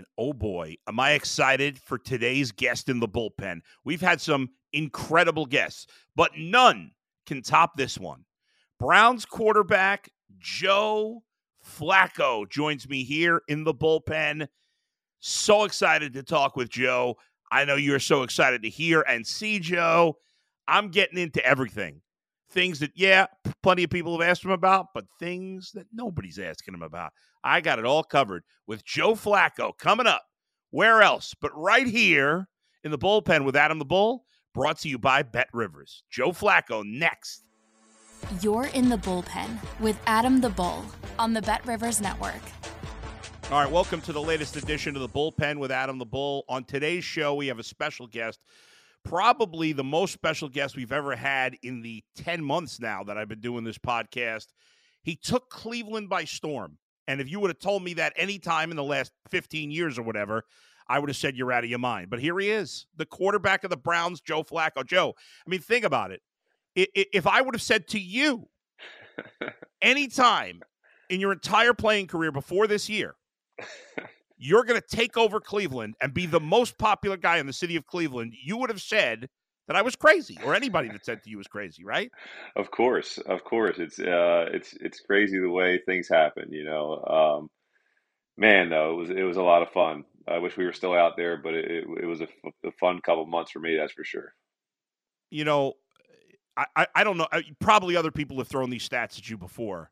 And oh boy, am I excited for today's guest in the bullpen. We've had some incredible guests, but none can top this one. Browns quarterback Joe Flacco joins me here in the bullpen. So excited to talk with Joe. I know you're so excited to hear and see Joe. I'm getting into everything. Things that, yeah, plenty of people have asked him about, but things that nobody's asking him about. I got it all covered with Joe Flacco coming up. Where else but right here in the bullpen with Adam the Bull, brought to you by Bet Rivers. Joe Flacco next. You're in the bullpen with Adam the Bull on the Bet Rivers Network. All right, welcome to the latest edition of the bullpen with Adam the Bull. On today's show, we have a special guest, probably the most special guest we've ever had in the 10 months now that I've been doing this podcast. He took Cleveland by storm. And if you would have told me that any time in the last 15 years or whatever, I would have said you're out of your mind. But here he is, the quarterback of the Browns, Joe Flacco. Joe, I mean, think about it. If I would have said to you anytime in your entire playing career before this year, you're going to take over Cleveland and be the most popular guy in the city of Cleveland, you would have said that I was crazy, or anybody that said to you was crazy, right? Of course, of course. It's uh, it's it's crazy the way things happen. You know, um, man, though it was it was a lot of fun. I wish we were still out there, but it it was a, a fun couple months for me, that's for sure. You know, I I don't know. Probably other people have thrown these stats at you before.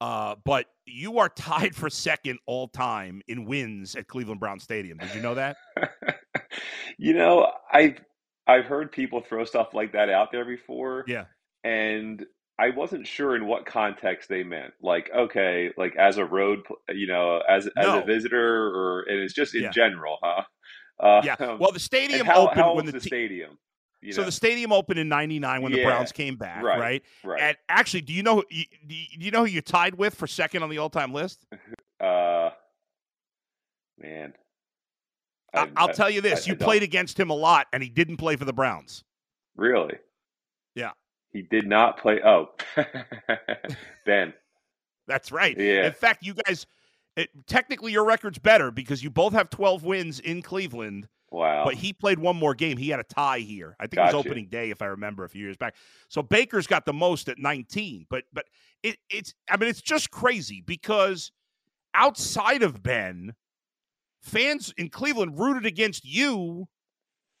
Uh, but you are tied for second all time in wins at Cleveland Brown Stadium. Did you know that? you know, I I've heard people throw stuff like that out there before. Yeah. And I wasn't sure in what context they meant. Like, okay, like as a road, you know, as as no. a visitor, or and it's just in yeah. general, huh? Uh, yeah. Well, the stadium how, opened how when the, the stadium. You so the stadium opened in '99 when yeah. the Browns came back, right, right? Right. And actually, do you know do you know who you tied with for second on the all-time list? Uh, man, I, will tell you this: I, you I played against him a lot, and he didn't play for the Browns. Really? Yeah. He did not play. Oh, Ben. That's right. Yeah. In fact, you guys, it, technically, your record's better because you both have 12 wins in Cleveland. Wow. But he played one more game. He had a tie here. I think gotcha. it was opening day, if I remember, a few years back. So Baker's got the most at 19. But but it, it's I mean it's just crazy because outside of Ben, fans in Cleveland rooted against you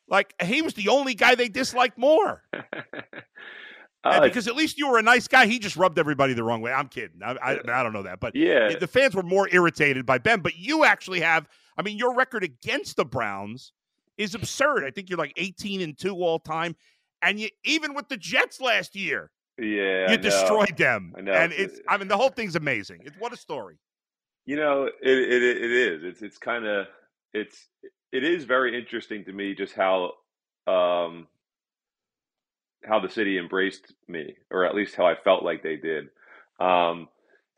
like he was the only guy they disliked more. uh, because at least you were a nice guy. He just rubbed everybody the wrong way. I'm kidding. I, I, I, don't know that, but yeah, the fans were more irritated by Ben. But you actually have. I mean, your record against the Browns is absurd. I think you're like 18 and two all time, and you even with the Jets last year. Yeah, you destroyed them, and it's. I mean, the whole thing's amazing. It's what a story. You know, it it, it is. It's it's kind of it's it is very interesting to me just how um how the city embraced me, or at least how I felt like they did. Um,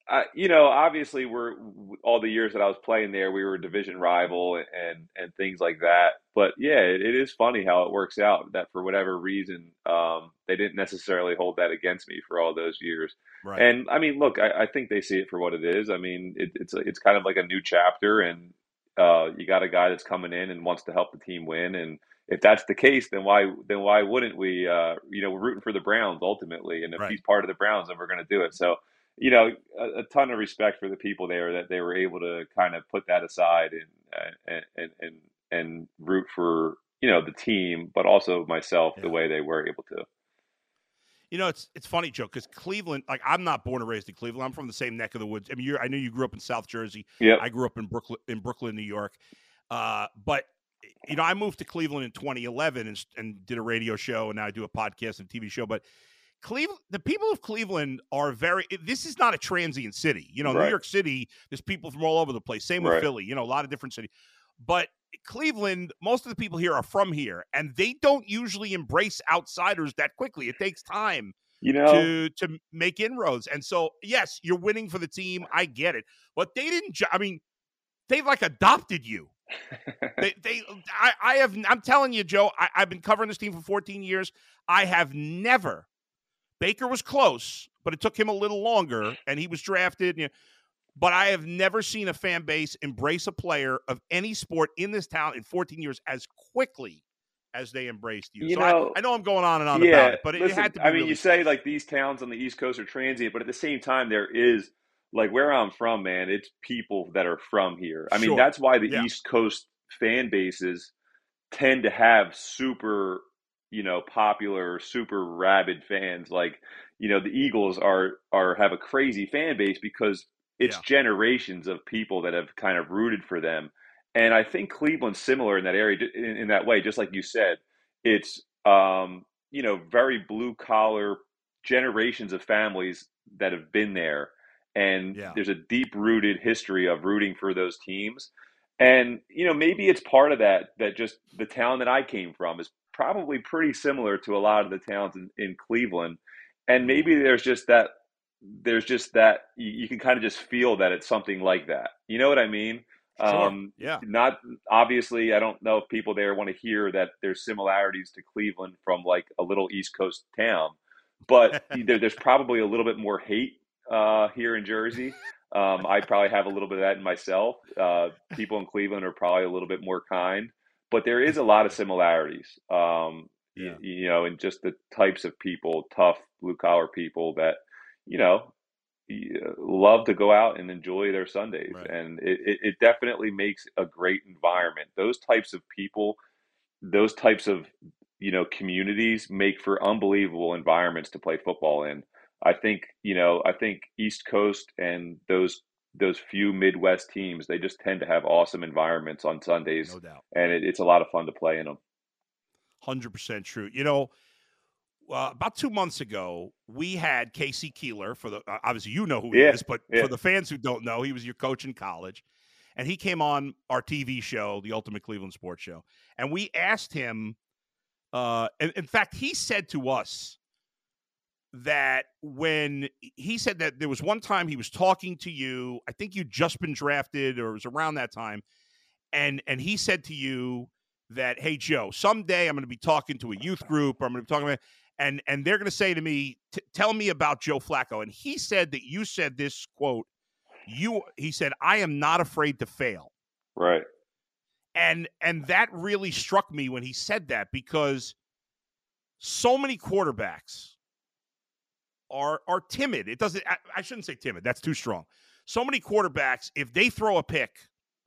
I, you know, obviously, we're all the years that I was playing there, we were a division rival and and things like that. But yeah, it, it is funny how it works out that for whatever reason, um, they didn't necessarily hold that against me for all those years. Right. And I mean, look, I, I, think they see it for what it is. I mean, it, it's it's kind of like a new chapter, and uh, you got a guy that's coming in and wants to help the team win. And if that's the case, then why then why wouldn't we? Uh, you know, we're rooting for the Browns ultimately, and if right. he's part of the Browns, then we're going to do it. So you know, a, a, ton of respect for the people there that they were able to kind of put that aside and and and and root for you know the team, but also myself yeah. the way they were able to. You know, it's it's funny, Joe, because Cleveland. Like, I'm not born and raised in Cleveland. I'm from the same neck of the woods. I mean, I know you grew up in South Jersey. Yeah. I grew up in Brooklyn, in Brooklyn, New York. Uh, but you know, I moved to Cleveland in 2011 and, and did a radio show, and now I do a podcast and TV show. But Cleveland, the people of Cleveland are very. This is not a transient city. You know, Right. New York City, there's people from all over the place. Same with Right. Philly. You know, a lot of different cities. But Cleveland, most of the people here are from here, and they don't usually embrace outsiders that quickly. It takes time You know, to to make inroads. And so, yes, you're winning for the team. I get it, but they didn't. I mean, they've like adopted you. They, they I, I have. I'm telling you, Joe. I, I've been covering this team for 14 years. I have never. Baker was close, but it took him a little longer, and he was drafted. You know, but I have never seen a fan base embrace a player of any sport in this town in 14 years as quickly as they embraced you. You so know- I, I know I'm going on and on yeah, about it, but it, listen, had to be. I mean, really you say like these towns on the East Coast are transient, but at the same time, there is like where I'm from, man. It's people that are from here. I mean, Sure. that's why the Yeah. East Coast fan bases tend to have super, you know, popular, super rabid fans. Like, you know, the Eagles are are have a crazy fan base because it's Yeah. generations of people that have kind of rooted for them. And I think Cleveland's similar in that area, in, in that way. Just like you said, it's um, you know very blue collar generations of families that have been there, and Yeah. there's a deep rooted history of rooting for those teams. And you know maybe it's part of that that just the town that I came from is probably pretty similar to a lot of the towns in, in Cleveland, and maybe there's just that there's just that you, can kind of just feel that it's something like that. You know what I mean? Sure. yeah. Not obviously, I don't know if people there want to hear that there's similarities to Cleveland from like a little East Coast town, but there, there's probably a little bit more hate uh, here in Jersey. Um, I probably have a little bit of that in myself. Uh, people in Cleveland are probably a little bit more kind, but there is a lot of similarities. Um, Yeah. you, you know, in just the types of people, tough blue collar people that you know love to go out and enjoy their Sundays, Right. and it, it, it definitely makes a great environment. Those types of people, those types of you know communities make for unbelievable environments to play football in. I think you know I think East Coast and those those few Midwest teams they just tend to have awesome environments on Sundays, No doubt. and it, it's a lot of fun to play in them. Hundred percent true. You know, uh, about two months ago, we had K.C. Keeler for the. Uh, obviously, you know who he Yeah, is, but yeah. for the fans who don't know, he was your coach in college, and he came on our TV show, the Ultimate Cleveland Sports Show, and we asked him. Uh, in, in fact, he said to us that when he said that there was one time he was talking to you, I think you'd just been drafted, or it was around that time, and and he said to you that hey joe someday i'm going to be talking to a youth group or i'm going to be talking about and and they're going to say to me tell me about joe flacco and he said that you said this quote you he said i am not afraid to fail Right. and and that really struck me when he said that because so many quarterbacks are are timid. It doesn't I, I shouldn't say timid. That's too strong. So many quarterbacks if they throw a pick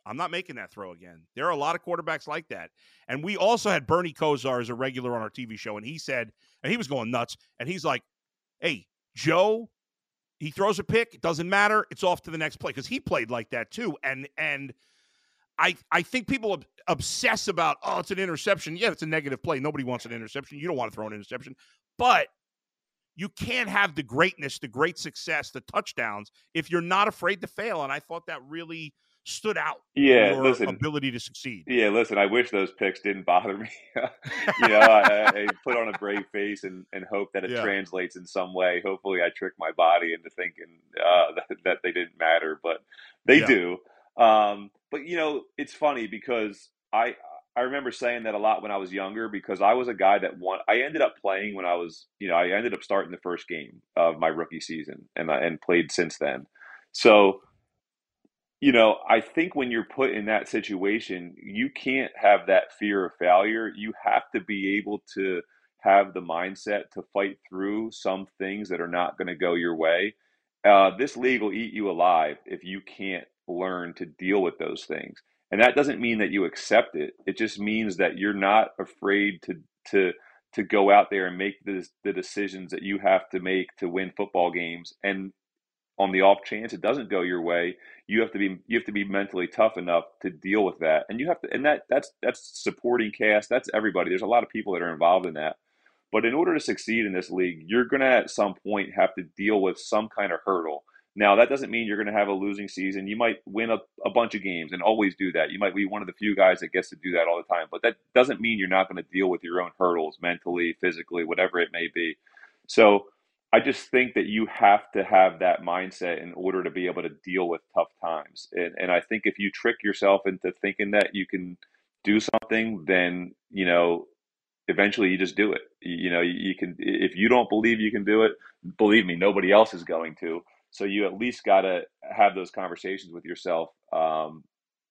i'm not making that throw again. There are a lot of quarterbacks like that. And we also had bernie kosar as a regular on our tv show and he said and he was going nuts and he's like hey joe he throws a pick it doesn't matter it's off to the next play because he played like that too. And and I, I think people obsess about oh it's an interception. Yeah it's a negative play. Nobody wants an interception. You don't want to throw an interception. But you can't have the greatness the great success the touchdowns if you're not afraid to fail and I thought that really stood out Yeah. your Listen. ability to succeed Yeah, listen, I wish those picks didn't bother me. you know, I, I put on a brave face and, and hope that it Yeah. translates in some way. Hopefully, I trick my body into thinking uh, that, that they didn't matter, but they Yeah. do. Um, but you know, it's funny because I I remember saying that a lot when I was younger because I was a guy that won. I ended up playing when I was, you know, I ended up starting the first game of my rookie season and and played since then. So you know, I think when you're put in that situation, you can't have that fear of failure. You have to be able to have the mindset to fight through some things that are not going to go your way. Uh, this league will eat you alive if you can't learn to deal with those things. And that doesn't mean that you accept it. It just means that you're not afraid to to to go out there and make the, the decisions that you have to make to win football games. And on the off chance it doesn't go your way, you have to be you have to be mentally tough enough to deal with that. And you have to and that that's that's supporting cast, that's everybody. There's a lot of people that are involved in that. But in order to succeed in this league, you're going to at some point have to deal with some kind of hurdle. Now, that doesn't mean you're going to have a losing season. You might win a, a bunch of games and always do that. You might be one of the few guys that gets to do that all the time. But that doesn't mean you're not going to deal with your own hurdles mentally, physically, whatever it may be. So I just think that you have to have that mindset in order to be able to deal with tough times. And, and I think if you trick yourself into thinking that you can do something, then, you know, eventually you just do it. You, you know, you, you can, if you don't believe you can do it, believe me, nobody else is going to. So you at least got to have those conversations with yourself, um,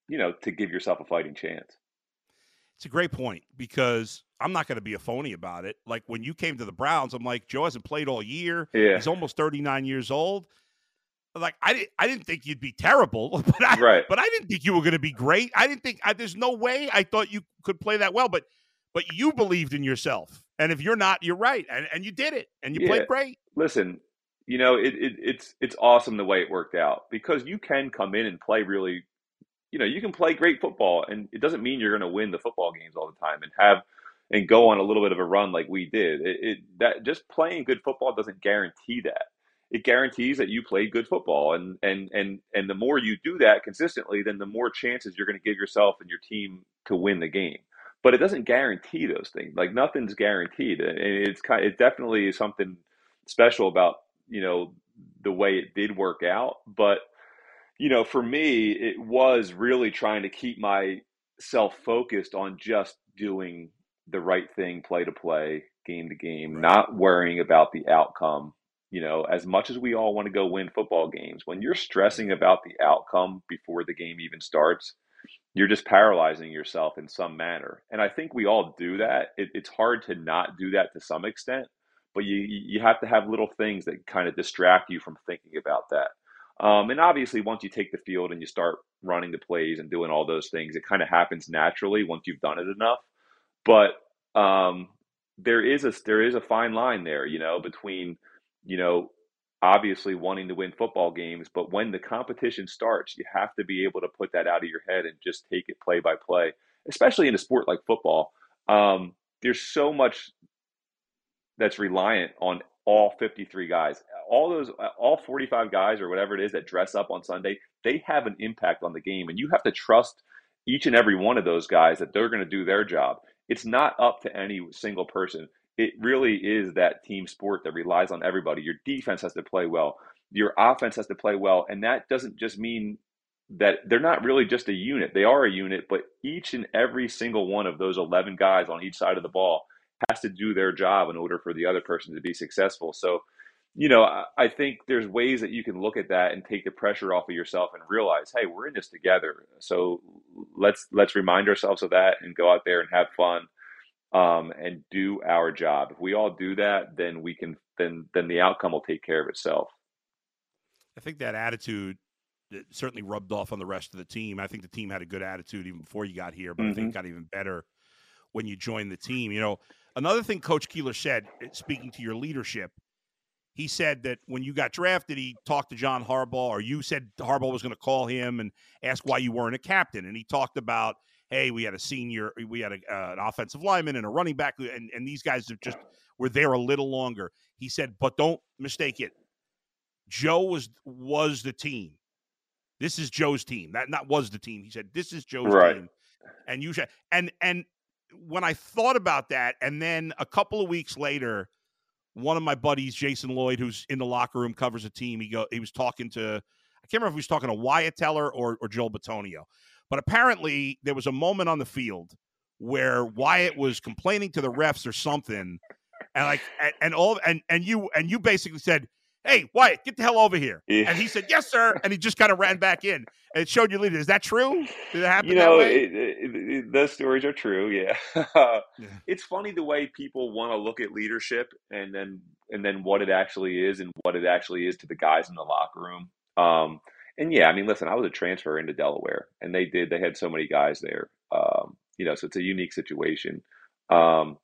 you know, to give yourself a fighting chance. It's a great point because I'm not going to be a phony about it. Like when you came to the Browns, I'm like, Joe hasn't played all year. Yeah. He's almost 39 years old. Like I didn't, I didn't think you'd be terrible, but I, right. but I didn't think you were going to be great. I didn't think I, there's no way I thought you could play that well. But, but you believed in yourself, and if you're not, you're right, and, and you did it, and you yeah. played great. Listen, you know, it, it, it's it's awesome the way it worked out because you can come in and play really you know, you can play great football, and it doesn't mean you're going to win the football games all the time and have and go on a little bit of a run like we did. It, it that just playing good football doesn't guarantee that. It guarantees that you played good football, and and and and the more you do that consistently, then the more chances you're going to give yourself and your team to win the game. But it doesn't guarantee those things. Like nothing's guaranteed, and it's kind. It definitely is something special about you know the way it did work out, but you know, for me, it was really trying to keep myself focused on just doing the right thing, play to play, game to game, right. not worrying about the outcome. You know, as much as we all want to go win football games, when you're stressing mm-hmm. about the outcome before the game even starts, you're just paralyzing yourself in some manner. And I think we all do that. It, it's hard to not do that to some extent, but you you have to have little things that kind of distract you from thinking about that. Um, and obviously, once you take the field and you start running the plays and doing all those things, it kind of happens naturally once you've done it enough. But um, there is a there is a fine line there, you know, between you know obviously wanting to win football games, but when the competition starts, you have to be able to put that out of your head and just take it play by play, especially in a sport like football. Um, there's so much that's reliant on all 53 guys. All those all 45 guys or whatever it is that dress up on sunday they have an impact on the game and you have to trust each and every one of those guys that they're going to do their job. It's not up to any single person. It really is that team sport that relies on everybody. Your defense has to play well. Your offense has to play well and that doesn't just mean that they're not really just a unit. They are a unit but each and every single one of those 11 guys on each side of the ball has to do their job in order for the other person to be successful. So, you know, I, I think there's ways that you can look at that and take the pressure off of yourself and realize, hey, we're in this together. So let's let's remind ourselves of that and go out there and have fun um, and do our job. If we all do that, then we can then then the outcome will take care of itself. I think that attitude certainly rubbed off on the rest of the team. I think the team had a good attitude even before you got here, but mm-hmm. I think it got even better when you joined the team. You know, Another thing Coach Keeler said, eh, speaking to your leadership, he said that when you got drafted, he talked to John Harbaugh, or you said Harbaugh was going to call him and ask why you weren't a captain. And he talked about, hey, we had a senior, we had a, uh, an offensive lineman and a running back, and, and these guys have just were there a little longer. He said, but don't mistake it. Joe was was the team. This is Joe's team. That not was the team. He said, this is Joe's right. team. And you should and and when I thought about that, and then a couple of weeks later, one of my buddies, Jason Lloyd, who's in the locker room, covers a team. He go, he was talking to, I can't remember if he was talking to Wyatt Teller or, or Joel Bitonio, but apparently there was a moment on the field where Wyatt was complaining to the refs or something, and like, and, and all, and and you and you basically said, hey, Wyatt, get the hell over here. Yeah. And he said, yes, sir. And he just kind of ran back in. And it showed you leader. Is that true? Did it happen you know, it, it, it, those stories are true. Yeah. yeah. It's funny the way people want to look at leadership and then and then what it actually is and what it actually is to the guys in the locker room. Um, and yeah, I mean, listen, I was a transfer into Delaware, and they did. They had so many guys there. Um, you know, so it's a unique situation. Um,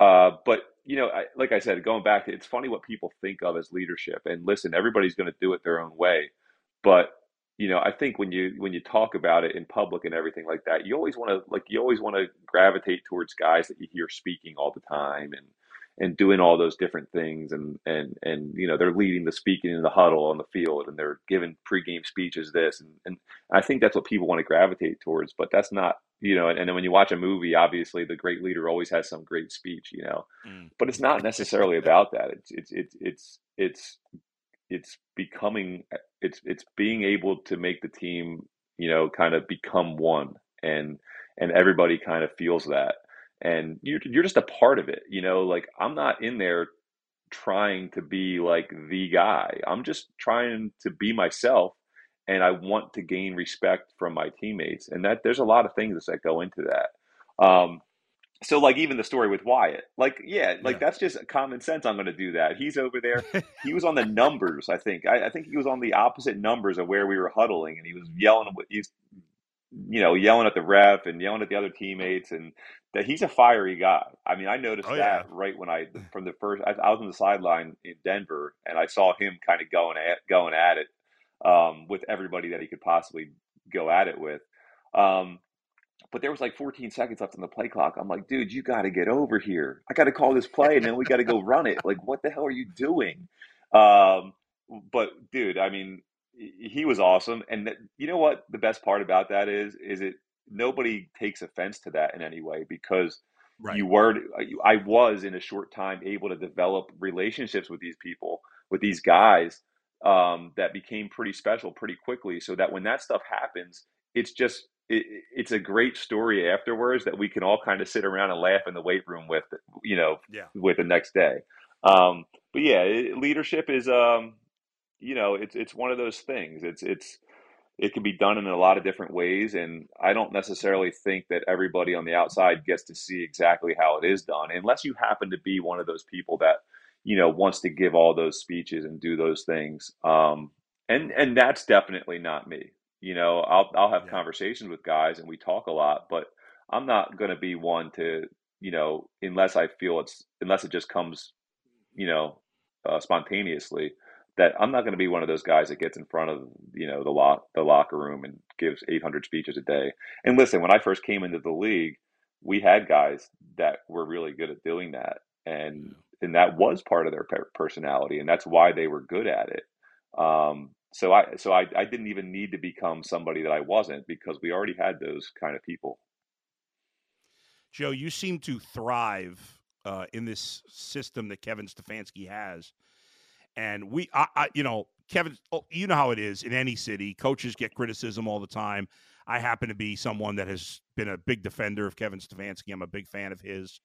Uh, but you know, I, like I said, going back, it's funny what people think of as leadership. And listen, everybody's going to do it their own way, but you know, I think when you when you talk about it in public and everything like that, you always want to like you always want to gravitate towards guys that you hear speaking all the time and and doing all those different things and and and you know they're leading the speaking in the huddle on the field and they're giving pregame speeches this and and I think that's what people want to gravitate towards but that's not you know and, and then when you watch a movie obviously the great leader always has some great speech you know mm. but it's not necessarily about that it's it's it's it's it's it's becoming it's it's being able to make the team you know kind of become one and and everybody kind of feels that and you're you're just a part of it. You know, like I'm not in there trying to be like the guy. I'm just trying to be myself and I want to gain respect from my teammates. And that there's a lot of things that go into that. Um, so like even the story with Wyatt, like yeah, like yeah. that's just common sense. I'm going to do that. He's over there. he was on the numbers. I think. I, I, think he was on the opposite numbers of where we were huddling, and he was yelling. He's you know, yelling at the ref and yelling at the other teammates, and that he's a fiery guy. I mean, I noticed oh, that yeah. right when I from the first. I, I, was on the sideline in Denver, and I saw him kind of going at going at it um, with everybody that he could possibly go at it with. Um, but there was like 14 seconds left on the play clock. I'm like, dude, you got to get over here. I got to call this play, and then we got to go run it. Like, what the hell are you doing? Um, but dude, I mean, he was awesome. And you know what the best part about that is is it nobody takes offense to that in any way because right. you were I was in a short time able to develop relationships with these people with these guys um, that became pretty special pretty quickly. So that when that stuff happens, it's just it, it's a great story afterwards that we can all kind of sit around and laugh in the weight room with, you know, yeah. with the next day. Um, but yeah, it, leadership is um, you know, it's it's one of those things. It's it's it can be done in a lot of different ways, and I don't necessarily think that everybody on the outside gets to see exactly how it is done, unless you happen to be one of those people that you know wants to give all those speeches and do those things. Um, and and that's definitely not me. You know, I'll I'll have yeah. conversations with guys and we talk a lot, but I'm not going to be one to you know unless I feel it's unless it just comes you know uh, spontaneously that I'm not going to be one of those guys that gets in front of you know the lock the locker room and gives 800 speeches a day. And listen, when I first came into the league, we had guys that were really good at doing that, and and that was part of their personality, and that's why they were good at it. Um, so I so I, I didn't even need to become somebody that I wasn't because we already had those kind of people. Joe, you seem to thrive uh, in this system that Kevin Stefanski has and we, I, I, you know, Kevin, oh, you know how it is in any city. Coaches get criticism all the time. I happen to be someone that has been a big defender of Kevin Stefanski. I'm a big fan of his.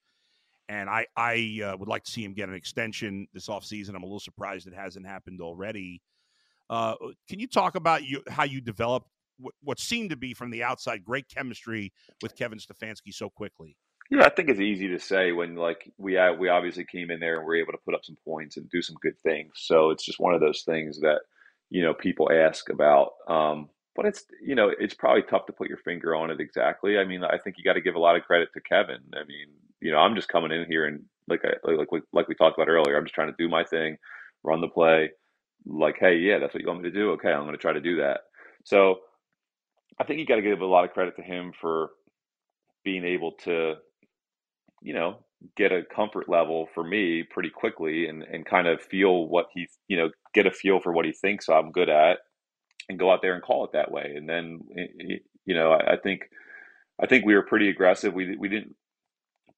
And I, I uh, would like to see him get an extension this offseason. I'm a little surprised it hasn't happened already. Uh, can you talk about you, how you developed what, what seemed to be from the outside great chemistry with Kevin Stefanski so quickly? Yeah, I think it's easy to say when like we we obviously came in there and we're able to put up some points and do some good things. So it's just one of those things that you know people ask about. Um, but it's you know it's probably tough to put your finger on it exactly. I mean, I think you got to give a lot of credit to Kevin. I mean, you know, I'm just coming in here and like I, like we, like we talked about earlier, I'm just trying to do my thing, run the play. Like, hey, yeah, that's what you want me to do. Okay, I'm going to try to do that. So I think you got to give a lot of credit to him for being able to you know, get a comfort level for me pretty quickly and, and kind of feel what he, you know, get a feel for what he thinks I'm good at and go out there and call it that way. And then, eh, eh, you know, I, I think, I think we were pretty aggressive. We, we didn't,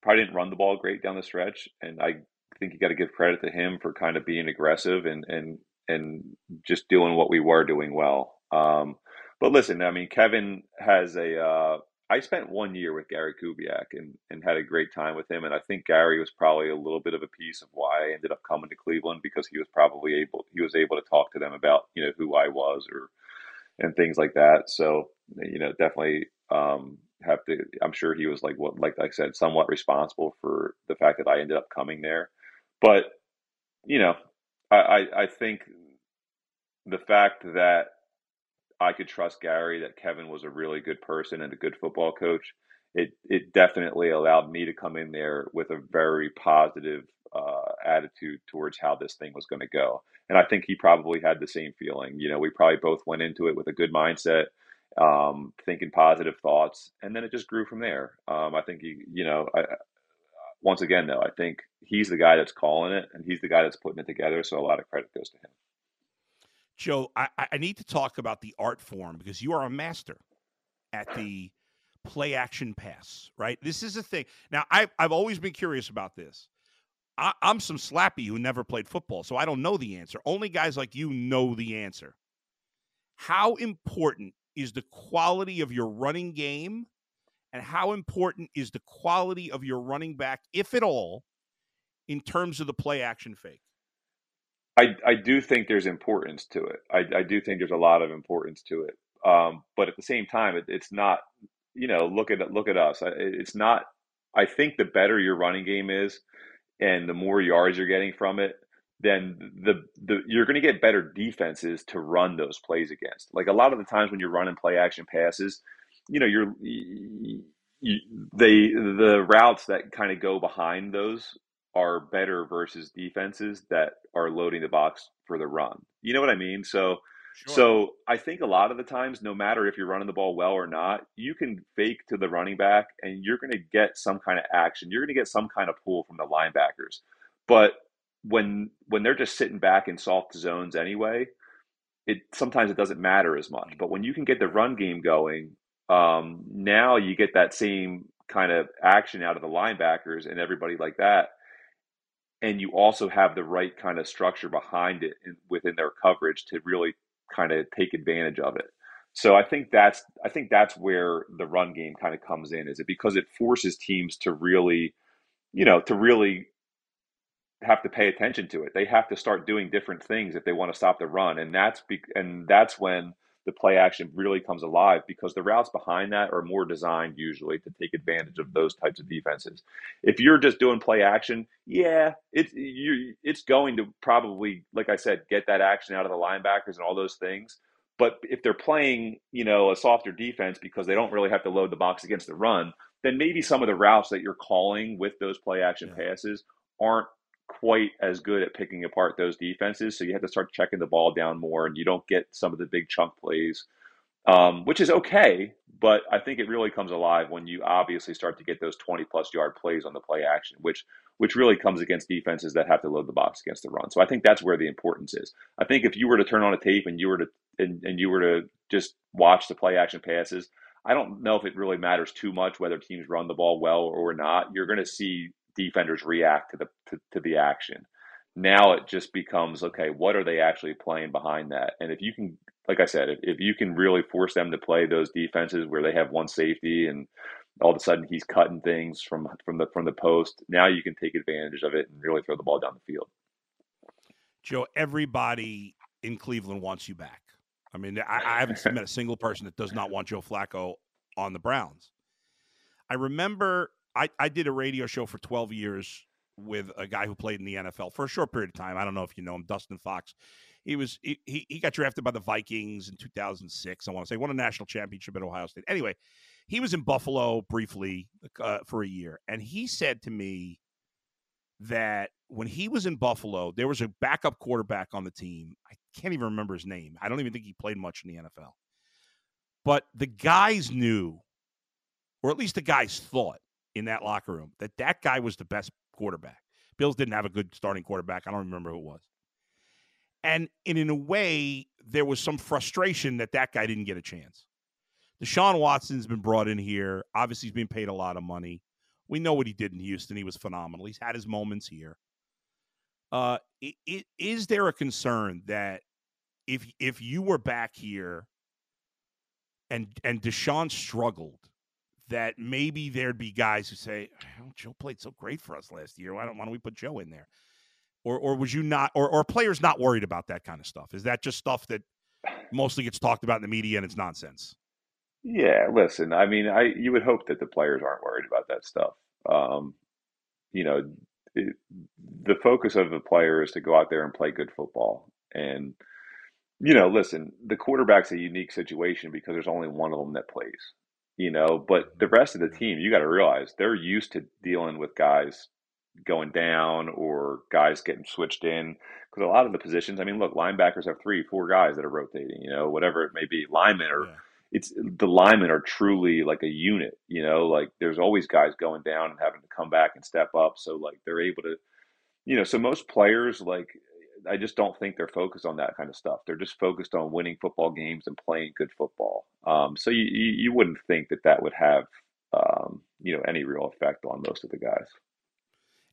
probably didn't run the ball great down the stretch. And I think you got to give credit to him for kind of being aggressive and, and, and just doing what we were doing well. Um, but listen, I mean, Kevin has a, uh, I spent one year with Gary Kubiak and, and had a great time with him. And I think Gary was probably a little bit of a piece of why I ended up coming to Cleveland because he was probably able he was able to talk to them about you know who I was or and things like that. So you know definitely um, have to. I'm sure he was like what like I said somewhat responsible for the fact that I ended up coming there. But you know I, I, I think the fact that I could trust Gary that Kevin was a really good person and a good football coach it it definitely allowed me to come in there with a very positive uh, attitude towards how this thing was going to go. And I think he probably had the same feeling. You know, we probably both went into it with a good mindset, um, thinking positive thoughts, and then it just grew from there. Um, I think he, you know, I, once again though, I think he's the guy that's calling it, and he's the guy that's putting it together. So a lot of credit goes to him. Joe, I, I need to talk about the art form because you are a master at the play action pass, right? This is a thing. Now, I've, I've always been curious about this. I, I'm some slappy who never played football, so I don't know the answer. Only guys like you know the answer. How important is the quality of your running game, and how important is the quality of your running back, if at all, in terms of the play action fake? I, I do think there's importance to it. I, I do think there's a lot of importance to it. Um, but at the same time, it, it's not. You know, look at look at us. It's not. I think the better your running game is, and the more yards you're getting from it, then the the you're going to get better defenses to run those plays against. Like a lot of the times when you're running play action passes, you know, you're you, they the routes that kind of go behind those are better versus defenses that are loading the box for the run. You know what I mean? So Sure. So I think a lot of the times, no matter if you're running the ball well or not, you can fake to the running back and you're going to get some kind of action. You're going to get some kind of pull from the linebackers. But when when they're just sitting back in soft zones anyway, it sometimes it doesn't matter as much. But when you can get the run game going, um, now you get that same kind of action out of the linebackers and everybody like that and you also have the right kind of structure behind it in, within their coverage to really kind of take advantage of it. So I think that's I think that's where the run game kind of comes in. Is it because it forces teams to really, you know, to really have to pay attention to it. They have to start doing different things if they want to stop the run, and that's be, and that's when the play action really comes alive because the routes behind that are more designed usually to take advantage of those types of defenses. If you're just doing play action, yeah, it's you it's going to probably like I said get that action out of the linebackers and all those things. But if they're playing, you know, a softer defense because they don't really have to load the box against the run, then maybe some of the routes that you're calling with those play action yeah. passes aren't quite as good at picking apart those defenses. So you have to start checking the ball down more, and you don't get some of the big chunk plays, um, which is okay. But I think it really comes alive when you obviously start to get those 20 plus yard plays on the play action, which which really comes against defenses that have to load the box against the run. So I think that's where the importance is. I think if you were to turn on a tape and you were to and, and you were to just watch the play action passes, I don't know if it really matters too much whether teams run the ball well or not. You're going to see defenders react to the to, to the action. Now it just becomes okay. What are they actually playing behind that? And if you can, like I said, if, if you can really force them to play those defenses where they have one safety and all of a sudden he's cutting things from from the from the post. Now you can take advantage of it and really throw the ball down the field. Joe, everybody in Cleveland wants you back. I mean, I, I haven't met a single person that does not want Joe Flacco on the Browns. I remember I, I did a radio show for 12 years with a guy who played in the NFL for a short period of time. I don't know if you know him, Dustin Fox. He was he, he got drafted by the Vikings in 2006. I want to say won a national championship at Ohio State. Anyway, he was in Buffalo briefly uh, for a year, and he said to me that when he was in Buffalo, there was a backup quarterback on the team. I can't even remember his name. I don't even think he played much in the NFL. But the guys knew, or at least the guys thought, in that locker room that that guy was the best quarterback. Bills didn't have a good starting quarterback. I don't remember who it was. And, and in a way, there was some frustration that that guy didn't get a chance. Deshaun Watson's been brought in here. Obviously, he's been paid a lot of money. We know what he did in Houston. He was phenomenal. He's had his moments here. Uh, it, it, is there a concern that if if you were back here and and Deshaun struggled, that maybe there'd be guys who say, oh, Joe played so great for us last year. Why don't, why don't we put Joe in there? Or, or was you not, or, or players not worried about that kind of stuff? Is that just stuff that mostly gets talked about in the media and it's nonsense? Yeah, listen, I mean, I you would hope that the players aren't worried about that stuff. Um, you know, it, the focus of the player is to go out there and play good football. And you know, listen, the quarterback's a unique situation because there's only one of them that plays you know. But the rest of the team, you got to realize they're used to dealing with guys going down or guys getting switched in because a lot of the positions. I mean, look, linebackers have three, four guys that are rotating. You know, whatever it may be. Linemen are. Yeah. It's the linemen are truly like a unit, you know. Like there's always guys going down and having to come back and step up, so like they're able to, you know. So most players like I just don't think they're focused on that kind of stuff. They're just focused on winning football games and playing good football. Um, so you, you wouldn't think that that would have um, you know any real effect on most of the guys.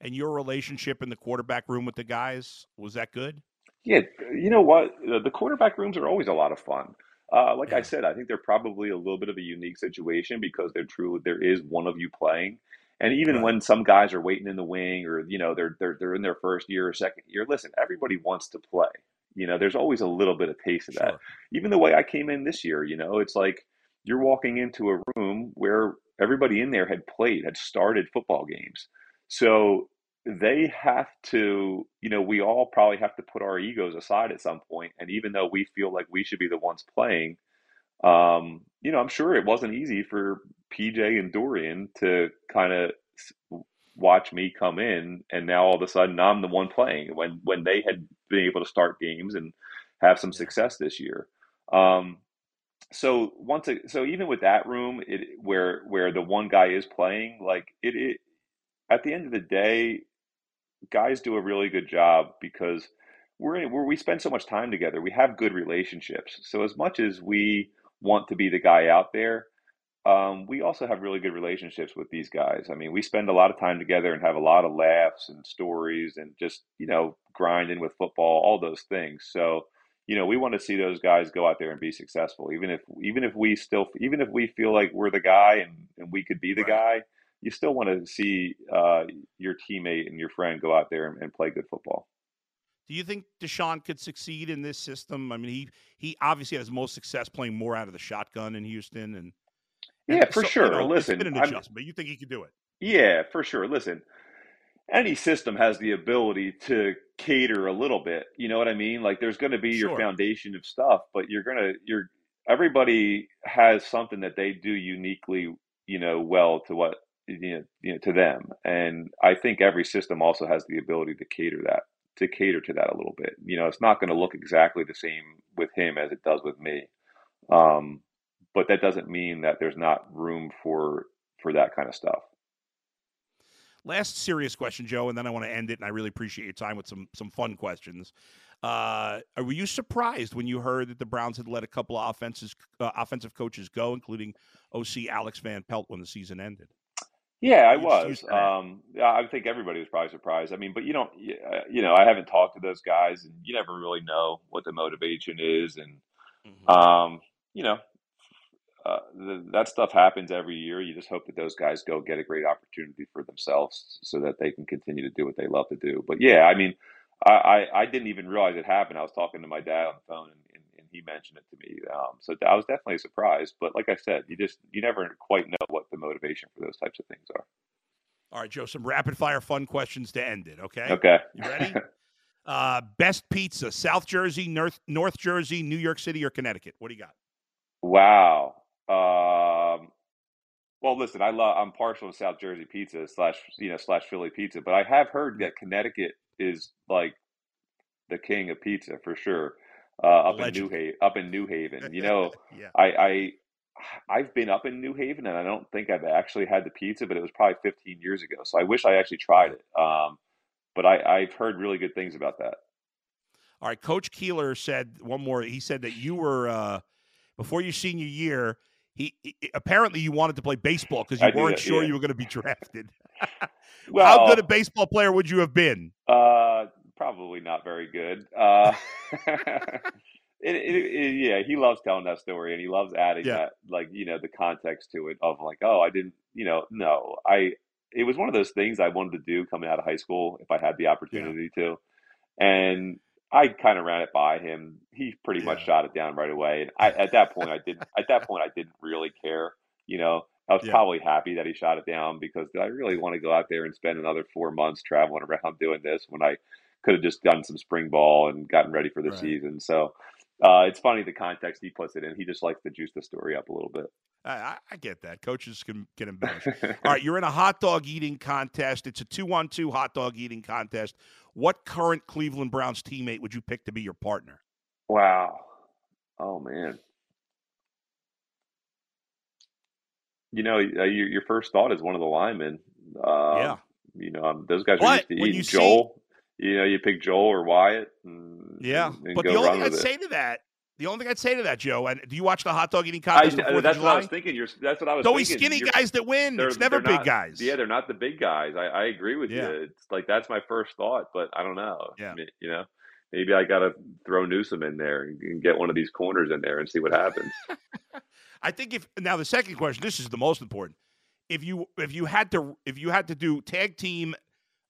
And your relationship in the quarterback room with the guys was that good? Yeah, you know what? The quarterback rooms are always a lot of fun. Uh, like. I said, I think they're probably a little bit of a unique situation because they're true. There is one of you playing, and even when some guys are waiting in the wing or, you know, they're, they're, they're in their first year or second year, listen, everybody wants to play. You know, there's always a little bit of taste of sure. that. Even the way I came in this year, you know, it's like you're walking into a room where everybody in there had played, had started football games. So they have to, you know, we all probably have to put our egos aside at some point. And even though we feel like we should be the ones playing, um, you know, I'm sure it wasn't easy for PJ and Dorian to kind of watch me come in, and now all of a sudden I'm the one playing when when they had been able to start games and have some success this year. Um, so once, it, so even with that room, it where where the one guy is playing, like it, it at the end of the day, guys do a really good job because we're in, where we spend so much time together. We have good relationships. So as much as we want to be the guy out there, um, we also have really good relationships with these guys. I mean, we spend a lot of time together and have a lot of laughs and stories and just, you know, grinding with football, all those things. So, you know, we want to see those guys go out there and be successful. Even if, even if we still, even if we feel like we're the guy and, and we could be the right. guy, you still want to see uh, your teammate and your friend go out there and, and play good football. Do you think Deshaun could succeed in this system? I mean, he he obviously has most success playing more out of the shotgun in Houston, and, and yeah, for so, sure. You know, Listen, an adjustment, but you think he could do it? Yeah, for sure. Listen, any system has the ability to cater a little bit. You know what I mean? Like, there's going to be sure. your foundation of stuff, but you're gonna you're everybody has something that they do uniquely, you know, well to what you know, you know to them, and I think every system also has the ability to cater that to cater to that a little bit. You know, it's not going to look exactly the same with him as it does with me. Um, but that doesn't mean that there's not room for for that kind of stuff. Last serious question, Joe, and then I want to end it. And I really appreciate your time with some some fun questions. Uh, were you surprised when you heard that the Browns had let a couple of offenses, uh, offensive coaches go, including OC Alex Van Pelt, when the season ended? Yeah, I was. Um, I think everybody was probably surprised. I mean, but you don't, uh, you know, I haven't talked to those guys, and you never really know what the motivation is, and mm-hmm. um, you know, uh, the, that stuff happens every year. You just hope that those guys go get a great opportunity for themselves, so that they can continue to do what they love to do. But yeah, I mean, I, I, I didn't even realize it happened. I was talking to my dad on the phone, and, and, and he mentioned it to me. Um, so I was definitely surprised. But like I said, you just you never quite know what the motivation for those types of things are. All right, Joe. Some rapid fire fun questions to end it. Okay. Okay. You ready? uh, best pizza: South Jersey, North North Jersey, New York City, or Connecticut? What do you got? Wow. Um, well, listen, I love. I'm partial to South Jersey pizza slash you know slash Philly pizza, but I have heard that Connecticut is like the king of pizza for sure. Uh, up in New Haven, up in New Haven, you know, yeah. I, I I've been up in New Haven and I don't think I've actually had the pizza, but it was probably 15 years ago. So I wish I actually tried it. Um, but I, I've heard really good things about that. All right, Coach Keeler said one more. He said that you were uh, before your senior year. He, he apparently you wanted to play baseball because you I weren't sure yeah. you were going to be drafted. well, How good a baseball player would you have been? Uh, probably not very good. Uh, it, it, it, yeah, he loves telling that story, and he loves adding yeah. that, like you know, the context to it of like, oh, I didn't, you know, no, I. It was one of those things I wanted to do coming out of high school if I had the opportunity yeah. to, and I kind of ran it by him. He pretty yeah. much shot it down right away. And I, at that point, I did. At that point, I didn't really care. You know, I was yeah. probably happy that he shot it down because I really want to go out there and spend another four months traveling around doing this when I could have just done some spring ball and gotten ready for the right. season. So, uh, it's funny the context he puts it in. He just likes to juice the story up a little bit. I, I get that. Coaches can get embellish. All right, you're in a hot dog eating contest. It's a two-on-two hot dog eating contest. What current Cleveland Browns teammate would you pick to be your partner? Wow. Oh man. You know, uh, your, your first thought is one of the linemen. Um, yeah. You know, um, those guys are used to when eating you see- Joel. You know, you pick Joel or Wyatt. And, Yeah, and- and but the only thing I'd it. say to that, the only thing I'd say to that, Joe, and do you watch the hot dog eating contest? of that's what I was thinking. You're, that's what I was It's always thinking. skinny You're- guys that win. It's never big not- guys. Yeah, they're not the big guys. I, I agree with Yeah. you. It's like that's my first thought, but I don't know. Yeah. I mean, You know, maybe I got to throw Newsome in there and, and get one of these corners in there and see what happens. I think if now the second question, this is the most important. If you if you had to if you had to do tag team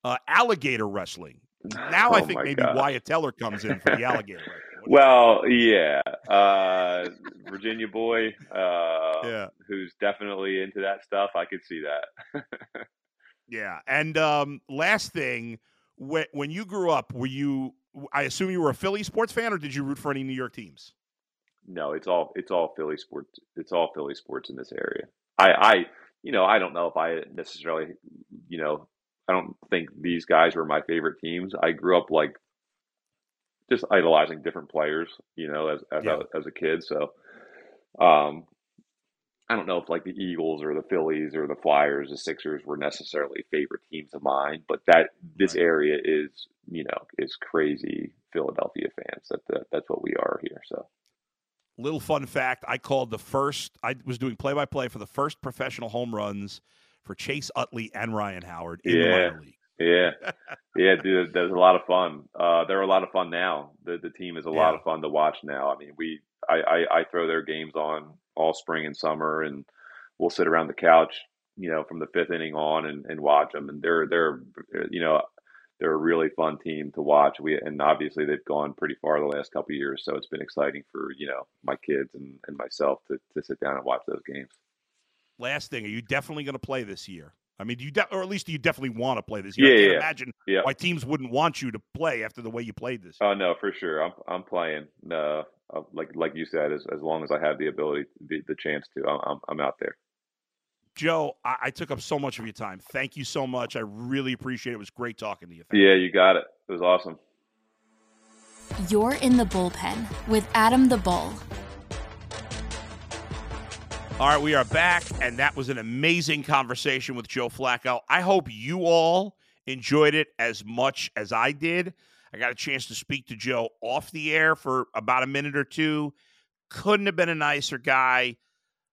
uh, alligator wrestling, now I Oh think maybe God. Wyatt Teller comes in for the alligator wrestling. What do you Well, yeah, uh, Virginia boy, uh, yeah, who's definitely into that stuff. I could see that. yeah. And um, last thing, when when you grew up, were you? I assume you were a Philly sports fan, or did you root for any New York teams? no, it's all it's all Philly sports. It's all Philly sports in this area. I, I, you know, I don't know if I necessarily, you know, I don't think these guys were my favorite teams. I grew up like just idolizing different players, you know, as as, Yeah. a, as a kid. So, um, I don't know if like the Eagles or the Phillies or the Flyers, the Sixers were necessarily favorite teams of mine, but that this Right. area is, you know, is crazy Philadelphia fans. That, that that's what we are here. So. Little fun fact: I called the first. I was doing play by play for the first professional home runs for Chase Utley and Ryan Howard in the minor league. Yeah, yeah, dude, that was a lot of fun. Uh, they're a lot of fun now. The the team is a lot of fun to watch now. I mean, we I, I I throw their games on all spring and summer, and we'll sit around the couch, you know, from the fifth inning on and, and watch them. And they're they're you know they're a really fun team to watch. We and obviously they've gone pretty far the last couple of years, so it's been exciting for you know my kids and, and myself to to sit down and watch those games. Last thing: Are you definitely going to play this year? I mean, do you de- or at least do you definitely want to play this year? I Yeah, can't yeah. imagine Yeah. why teams wouldn't want you to play after the way you played this. year. Oh no, for sure. I'm I'm playing. Uh, uh, like like you said, as as long as I have the ability, the, the chance to, I'm I'm, I'm out there. Joe, I-, I took up so much of your time. Thank you so much. I really appreciate it. It was great talking to you. Thank Yeah, you got it. It was awesome. You're in the bullpen with Adam the Bull. All right, we are back, and that was an amazing conversation with Joe Flacco. I hope you all enjoyed it as much as I did. I got a chance to speak to Joe off the air for about a minute or two. Couldn't have been a nicer guy.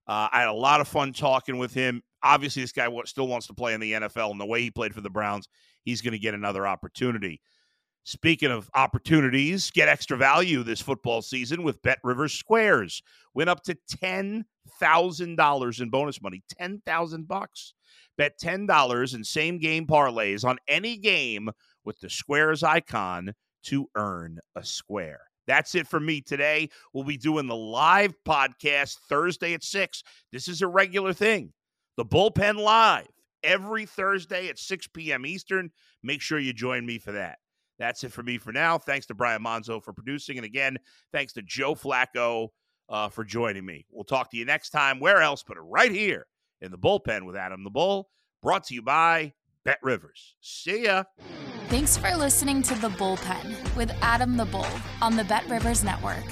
Uh, I had a lot of fun talking with him. Obviously, this guy still wants to play in the NFL, and the way he played for the Browns, he's going to get another opportunity. Speaking of opportunities, get extra value this football season with Bet Rivers Squares. Win up to ten thousand dollars in bonus money. Ten thousand bucks. Bet ten dollars in same game parlays on any game with the Squares icon to earn a square. That's it for me today. We'll be doing the live podcast Thursday at six. This is a regular thing. The bullpen live every Thursday at 6 p.m. Eastern. Make sure you join me for that. That's it for me for now. Thanks to Brian Monzo for producing. And again, thanks to Joe Flacco uh, for joining me. We'll talk to you next time. Where else but right here in the bullpen with Adam the Bull, brought to you by Bet Rivers. See ya. Thanks for listening to The Bullpen with Adam the Bull on the Bet Rivers Network.